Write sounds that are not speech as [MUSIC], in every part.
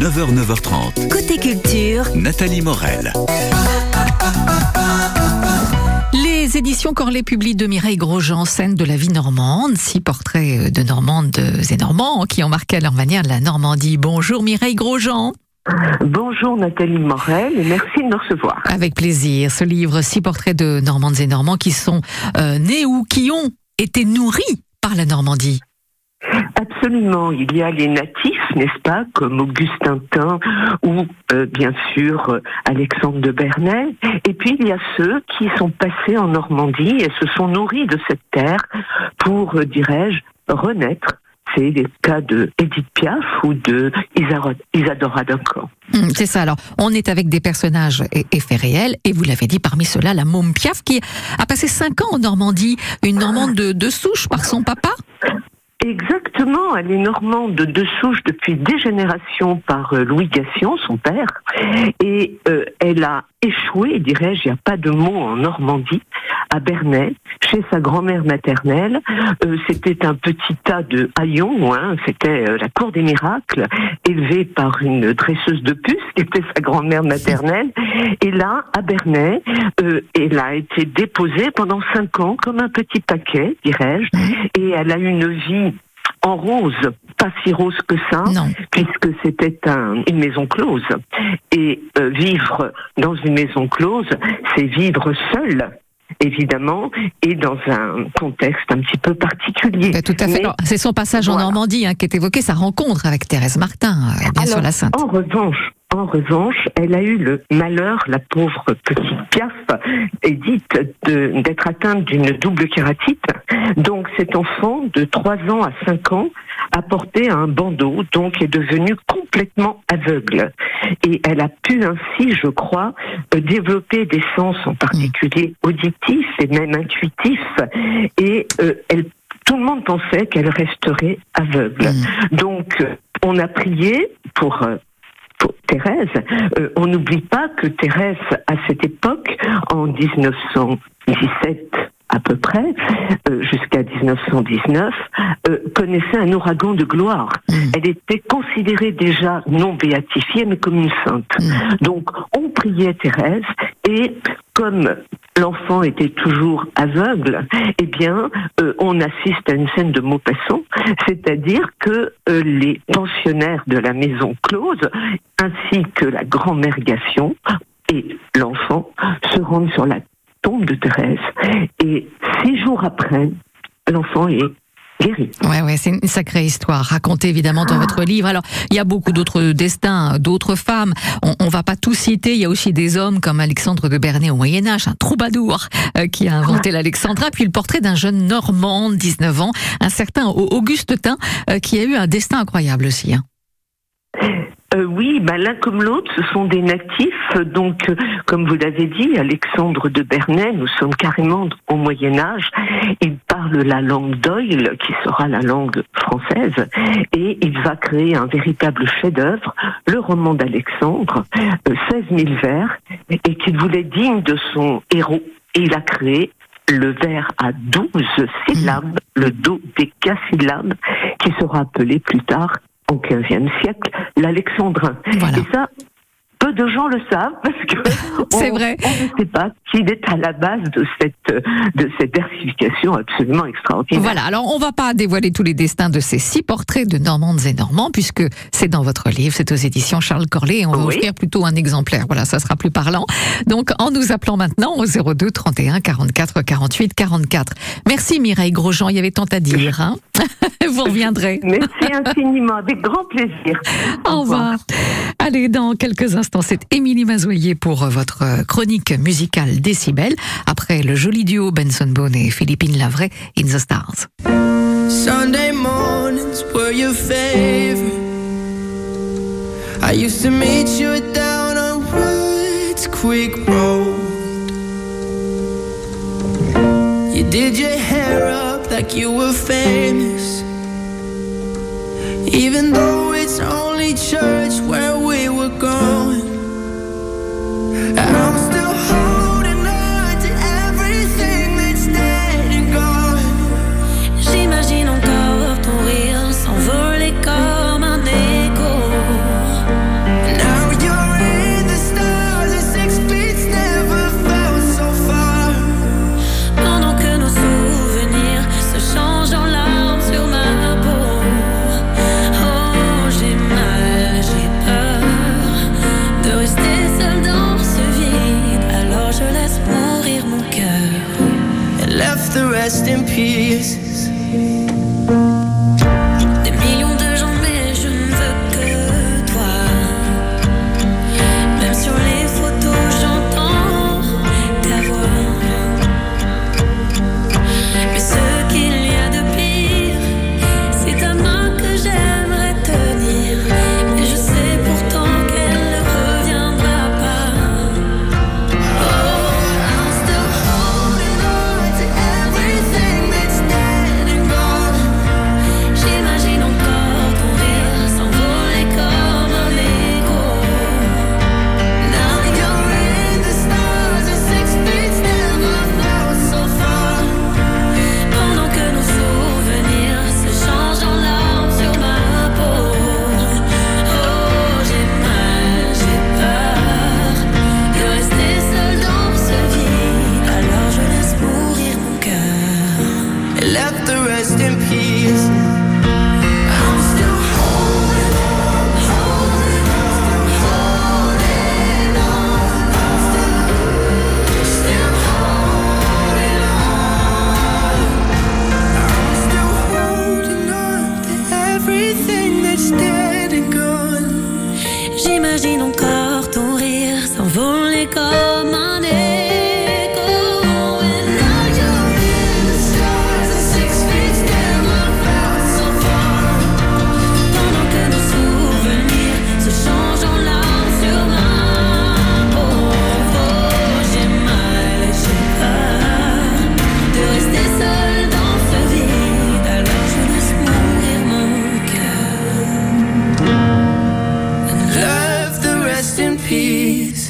9h, 9h30. Côté culture, Nathalie Morel. Les éditions Corlet publient de Mireille Grosjean, scène de la vie normande, six portraits de Normandes et Normands qui ont marqué à leur manière la Normandie. Bonjour Mireille Grosjean. Bonjour Nathalie Morel et merci de me recevoir. Avec plaisir. Ce livre, six portraits de Normandes et Normands qui sont euh, nés ou qui ont été nourris par la Normandie. Absolument, il y a les natifs, n'est-ce pas, comme Augustin Tin ou euh, bien sûr euh, Alexandre de Bernay, et puis il y a ceux qui sont passés en Normandie et se sont nourris de cette terre pour, euh, dirais-je, renaître. C'est les cas de Edith Piaf ou de Isadora, Duncan. Hum, C'est ça. Alors, on est avec des personnages et faits réels, et vous l'avez dit, parmi ceux-là, la môme Piaf qui a passé cinq ans en Normandie, une Normande de, de souche par son papa. Exactement, elle est normande de souche depuis des générations par euh, Louis Gassion, son père, et euh, elle a échoué, dirais-je, il n'y a pas de mot en Normandie, à Bernay, chez sa grand-mère maternelle. Euh, c'était un petit tas de haillons, hein, c'était euh, la cour des miracles, élevée par une dresseuse de puces, qui était sa grand-mère maternelle. Et là, à Bernay, euh, elle a été déposée pendant cinq ans comme un petit paquet, dirais-je, et elle a une vie en rose, pas si rose que ça, Non. puisque c'était un- une maison close. Et euh, vivre dans une maison close, c'est vivre seul, évidemment, et dans un contexte un petit peu particulier. Ben, tout à fait. C'est son passage en. Normandie hein, qui est évoqué, sa rencontre avec Thérèse Martin, euh, bien Alors, sûr la Sainte. En revanche, en revanche, elle a eu le malheur, la pauvre petite Piaf, Edith, d'être atteinte d'une double kératite. Donc cet enfant de 3 ans à 5 ans a porté un bandeau, donc est devenu complètement aveugle. Et elle a pu ainsi, je crois, développer des sens en particulier auditifs et même intuitifs. Et euh, elle tout le monde pensait qu'elle resterait aveugle. Donc, euh, on a prié pour, euh, pour Thérèse. Euh, on n'oublie pas que Thérèse, à cette époque, en 1917 à peu près, euh, jusqu'à 1919, euh, connaissait un ouragan de gloire. Elle était considérée déjà non béatifiée, mais comme une sainte. Donc, on priait Thérèse, et comme l'enfant était toujours aveugle, eh bien, euh, on assiste à une scène de Maupassant, c'est-à-dire que euh, les pensionnaires de la maison close, ainsi que la grand-mère Gassion et l'enfant, se rendent sur la tombe de Thérèse. Et six jours après, l'enfant est guéri. Ouais, ouais, c'est une sacrée histoire racontée évidemment dans votre livre. Alors, il y a beaucoup d'autres destins, d'autres femmes. On, on va pas tout citer. Il y a aussi des hommes comme Alexandre de Bernay au Moyen Âge, un troubadour euh, qui a inventé l'Alexandra. Puis le portrait d'un jeune Normand, de 19 ans, un certain Au- Auguste Tin, euh, qui a eu un destin incroyable aussi. hein. Euh, oui, ben l'un comme l'autre, ce sont des natifs. Donc, euh, comme vous l'avez dit, Alexandre de Bernay, nous sommes carrément au Moyen Âge. Il parle la langue d'Oil, qui sera la langue française, et il va créer un véritable chef-d'œuvre, le roman d'Alexandre, euh, 16 000 vers, et qu'il voulait digne de son héros. Et il a créé le vers à 12 syllabes, le dodécasyllabe, qui sera appelé plus tard au XVe siècle, l'alexandrin. Voilà. Et ça, peu de gens le savent [LAUGHS] parce que [LAUGHS] C'est on- vrai. On ne sait pas qu'il est à la base de cette de cette versification absolument extraordinaire. Voilà. Alors, on va pas dévoiler tous les destins de ces six portraits de Normandes et Normands, puisque c'est dans votre livre, c'est aux éditions Charles Corlet, et on va Oui. offrir plutôt un exemplaire. Voilà, ça sera plus parlant. Donc, en nous appelant maintenant au 02 31 44 48 44. Merci Mireille Grosjean, il y avait tant à dire. Hein [LAUGHS] Vous reviendrez. Merci infiniment, avec grand plaisir. Au revoir. Allez, dans quelques instants, c'est Émilie Mazoyer pour euh, votre euh, chronique musicale Décibel. Après le joli duo Benson Bone et Philippine Lavray, In the Stars. Sunday mornings were your favorite. I used to meet you down on Woods Creek Road. You did your hair up like you were famous. Even though it's only church where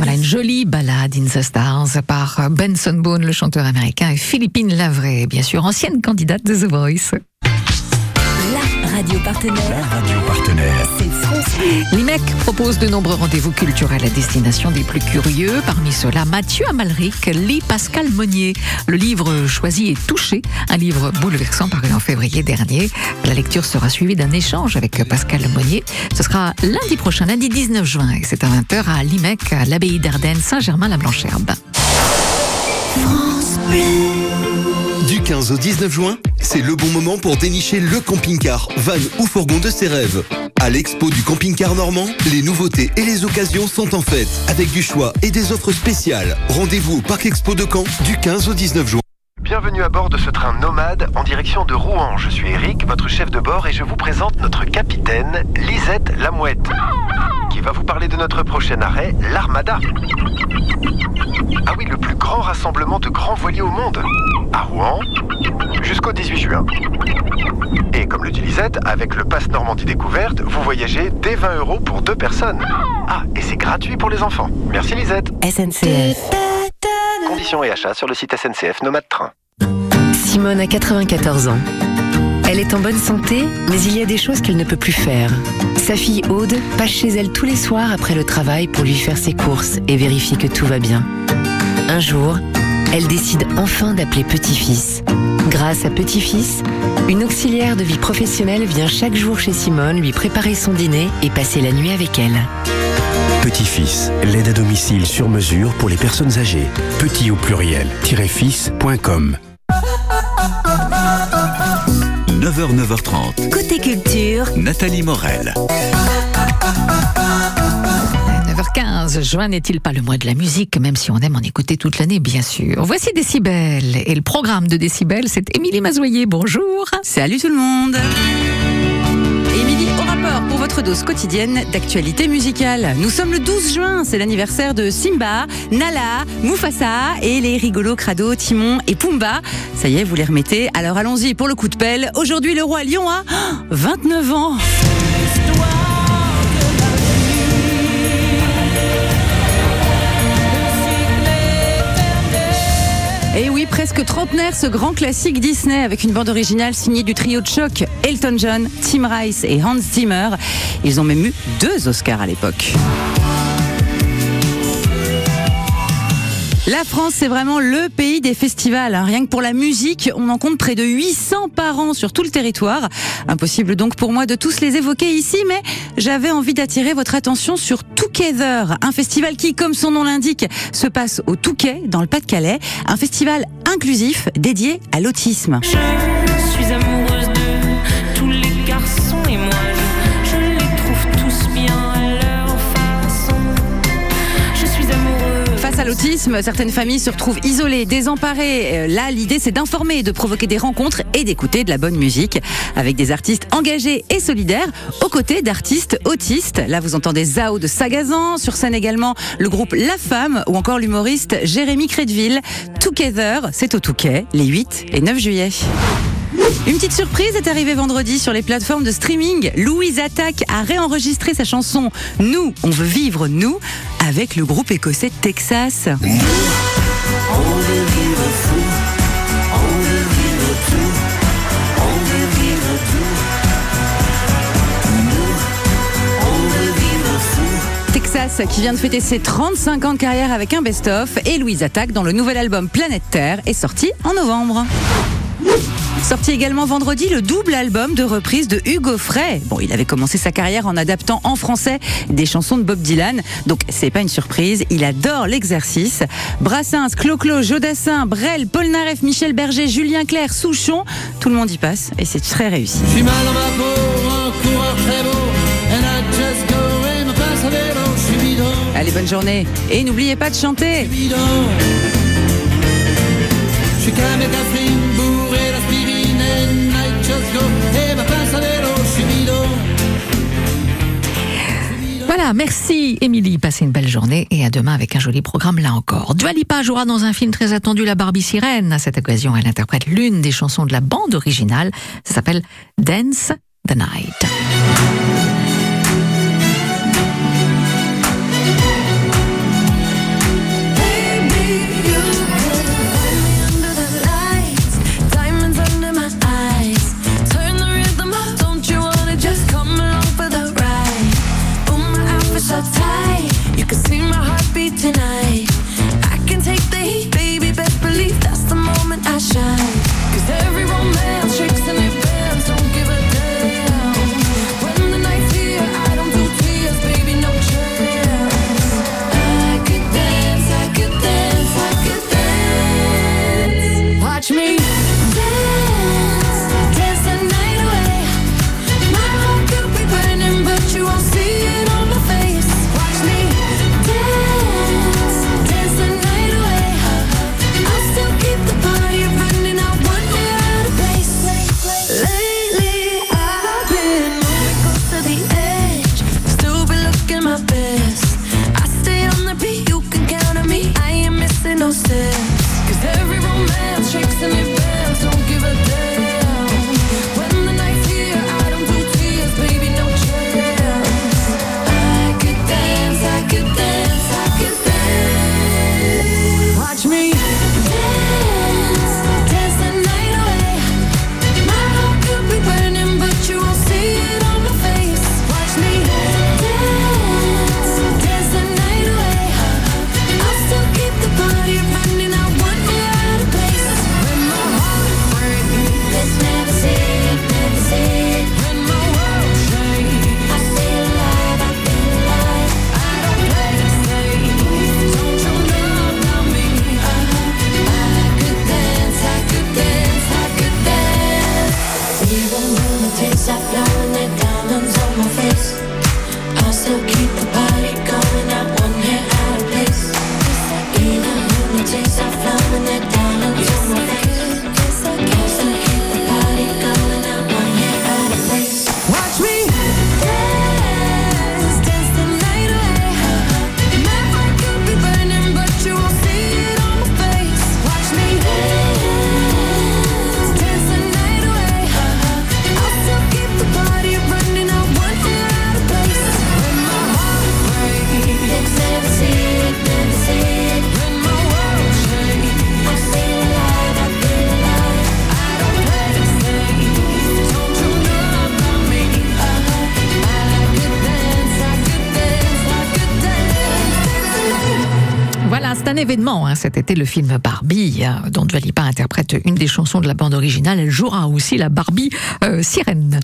Voilà une jolie balade In the Stars par Benson Boone, le chanteur américain, et Philippine Lavray, bien sûr, ancienne candidate de The Voice. La radio partenaire, La radio partenaire. c'est France Bleu. L'IMEC propose de nombreux rendez-vous culturels à destination des plus curieux. Parmi ceux-là, Mathieu Amalric lit Pascal Monnier. Le livre choisi est Touché, un livre bouleversant paru en février dernier. La lecture sera suivie d'un échange avec Pascal Monnier. Ce sera lundi prochain, lundi 19 juin, et c'est à 20h à l'IMEC, à l'abbaye d'Ardennes, Saint-Germain-la-Blancherbe. Du 15 au 19 juin, c'est le bon moment pour dénicher le camping-car, van ou fourgon de ses rêves. À l'expo du camping-car normand, les nouveautés et les occasions sont en fête, avec du choix et des offres spéciales. Rendez-vous au Parc Expo de Caen du 15 au 19 juin. Bienvenue à bord de ce train nomade en direction de Rouen. Je suis Eric, votre chef de bord, et je vous présente notre capitaine, Lisette Lamouette, qui va vous parler de notre prochain arrêt, l'Armada. Ah oui, le plus grand rassemblement de grands voiliers au monde. À Rouen, jusqu'au 18 juin. Et comme le dit Lisette, avec le Pass Normandie Découverte, vous voyagez dès 20 euros pour deux personnes. Ah, et c'est gratuit pour les enfants. Merci Lisette. SNCF. Conditions et achats sur le site SNCF Nomade Train. Simone a 94 ans. Elle est en bonne santé, mais il y a des choses qu'elle ne peut plus faire. Sa fille Aude passe chez elle tous les soirs après le travail pour lui faire ses courses et vérifier que tout va bien. Un jour, elle décide enfin d'appeler Petit-Fils. Grâce à Petit-Fils, une auxiliaire de vie professionnelle vient chaque jour chez Simone lui préparer son dîner et passer la nuit avec elle. Petit-fils, l'aide à domicile sur mesure pour les personnes âgées. Petit au pluriel, fils.com. 9h, 9h30. Côté culture, Nathalie Morel. 9h15, juin n'est-il pas le mois de la musique, même si on aime en écouter toute l'année, bien sûr? Voici Décibel, et le programme de Décibel, c'est Émilie Mazoyer, bonjour. Salut tout le monde Pour votre dose quotidienne d'actualité musicale. Nous sommes le 12 juin, c'est l'anniversaire de Simba, Nala, Mufasa et les rigolos crado Timon et Pumba. Ça y est, vous les remettez. Alors allons-y pour le coup de pelle. Aujourd'hui, le roi lion a 29 ans. Et oui, presque trentenaire, ce grand classique Disney avec une bande originale signée du trio de choc Elton John, Tim Rice et Hans Zimmer. Ils ont même eu deux Oscars à l'époque. La France, c'est vraiment le pays des festivals. hein. Rien que pour la musique, on en compte près de 800 par an sur tout le territoire. Impossible donc pour moi de tous les évoquer ici, mais j'avais envie d'attirer votre attention sur Together, un festival qui, comme son nom l'indique, se passe au Touquet, dans le Pas-de-Calais. Un festival inclusif dédié à l'autisme. Certaines familles se retrouvent isolées, désemparées. Euh, Là, l'idée, c'est d'informer, de provoquer des rencontres et d'écouter de la bonne musique avec des artistes engagés et solidaires aux côtés d'artistes autistes. Là, vous entendez Zao de Sagazan, sur scène également le groupe La Femme ou encore l'humoriste Jérémy Crédville. Together, c'est au Touquet, les 8 et 9 juillet. Une petite surprise est arrivée vendredi sur les plateformes de streaming. Louise Attaque a réenregistré sa chanson Nous, on veut vivre nous avec le groupe écossais Texas. Texas qui vient de fêter ses 35 ans de carrière avec un best-of et Louise Attaque dans le nouvel album Planète Terre est sorti en novembre. Sorti également vendredi le double album de reprise de Hugo Frey. Bon, il avait commencé sa carrière en adaptant en français des chansons de Bob Dylan, donc c'est pas une surprise, il adore l'exercice. Brassens, Clo-Clo, Jodassin, Brel, Polnareff, Michel Berger, Julien Clerc, Souchon, tout le monde y passe et c'est très réussi. Je suis mal dans ma peau, un coureur très beau, and I just go in, me passe à vélo, je suis Allez, bonne journée. Et n'oubliez pas de chanter. bidon. Je suis qu'un métafrine bourré Merci Émilie, passez une belle journée et à demain avec un joli programme là encore. Dua Lipa jouera dans un film très attendu, La Barbie Sirène. À cette occasion, elle interprète l'une des chansons de la bande originale. Ça s'appelle Dance the Night. C'est un événement. hein. Cet été, le film Barbie, hein, dont Dua Lipa interprète une des chansons de la bande originale. Elle jouera aussi la Barbie euh, sirène.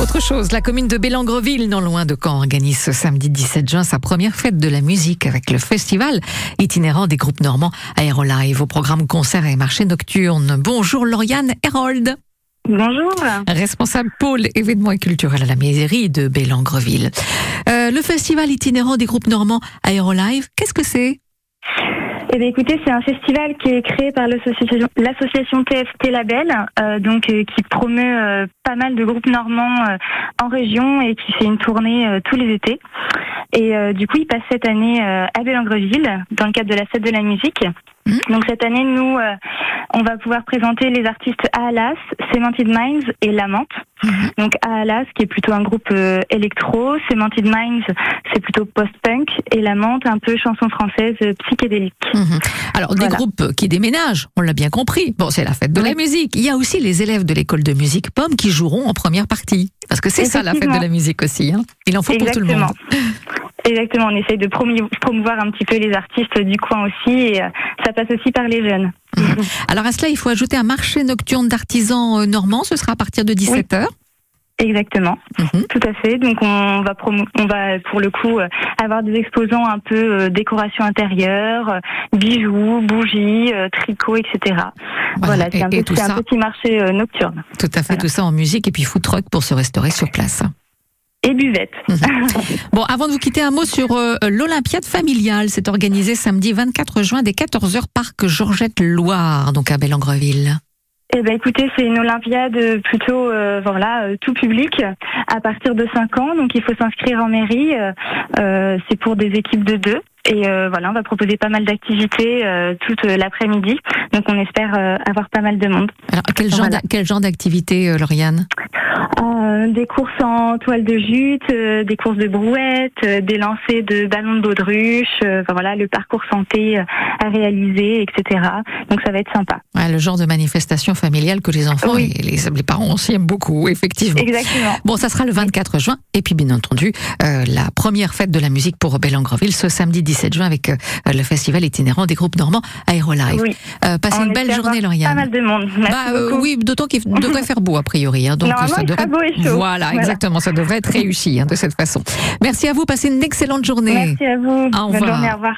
Autre chose, la commune de Bélangreville, non loin de Caen, organise ce samedi 17 juin sa première fête de la musique avec le festival itinérant des groupes normands Aérolive au programme concert et marché nocturne. Bonjour Lauriane Herold. Bonjour. Responsable pôle événements et culturels à la mairie de Bélangreville. Euh, le festival itinérant des groupes normands Aérolive, qu'est-ce que c'est? Eh bien, écoutez, c'est un festival qui est créé par l'association TFT Label, euh, donc euh, qui promeut euh, pas mal de groupes normands en région et qui fait une tournée tous les étés. Et du coup, il passe cette année à Bélangreville dans le cadre de la fête de la musique. Donc cette année, nous, euh, on va pouvoir présenter les artistes Alas, Cemented Minds et Lamante. Donc Alas, qui est plutôt un groupe euh, électro, Cemented Minds, c'est plutôt post-punk, et Lamante, un peu chanson française euh, psychédélique. Mhm. Alors, des groupes qui déménagent, on l'a bien compris. Bon, c'est la fête de la musique. Il y a aussi les élèves de l'école de musique Pomme qui joueront en première partie. Parce que c'est ça la fête de la musique aussi. hein. Il en faut pour tout le monde. Exactement, on essaye de promouvoir un petit peu les artistes du coin aussi, et euh, ça passe aussi par les jeunes. [LAUGHS] Alors à cela, il faut ajouter un marché nocturne d'artisans euh, normands. Ce sera à partir de 17h. Exactement, tout à fait. Donc on va promo- on va pour le coup euh, avoir des exposants un peu euh, décoration intérieure, euh, bijoux, bougies, tricots, etc. Voilà, c'est un, et petit- un marché nocturne. Tout à fait, tout ça en musique et puis food truck pour se restaurer sur place. Et buvette. Bon, avant de vous quitter, un mot sur euh, l'Olympiade familiale. C'est organisé samedi 24 juin dès 14h parc Georgette Loire, donc à Bellangreville. Eh ben écoutez, c'est une Olympiade euh, plutôt euh, voilà euh, tout public à partir de 5 ans, donc il faut s'inscrire en mairie. c'est pour des équipes de deux. Et euh, voilà, on va proposer pas mal d'activités euh, toute l'après-midi. Donc on espère euh, avoir pas mal de monde. Alors, quel genre, Voilà. d'activité, Lauriane? Euh, des courses en toile de jute, euh, des courses de brouettes, euh, des lancers de ballons de baudruche, enfin voilà, le parcours santé à réaliser, etc. Donc ça va être sympa. Ouais, Le genre de manifestation familiale que les enfants Oui. et les, les parents aussi aiment beaucoup, effectivement. Exactement. Bon, ça sera le 24 juin. Et puis, bien entendu, la première fête de la musique pour Bellangreville ce samedi 17 juin avec le festival itinérant des groupes normands Aérolive. Oui. Passez On une belle journée, Lauriane. Pas mal de monde. Merci Bah, oui, d'autant qu'il devrait [LAUGHS] faire beau a priori. hein, donc ça il devrait... fera beau et chaud. Voilà, Voilà. exactement. Ça devrait être réussi hein, de cette façon. Merci à vous. Passez une excellente journée. Merci à vous. Au Bonne revoir. journée. Au revoir.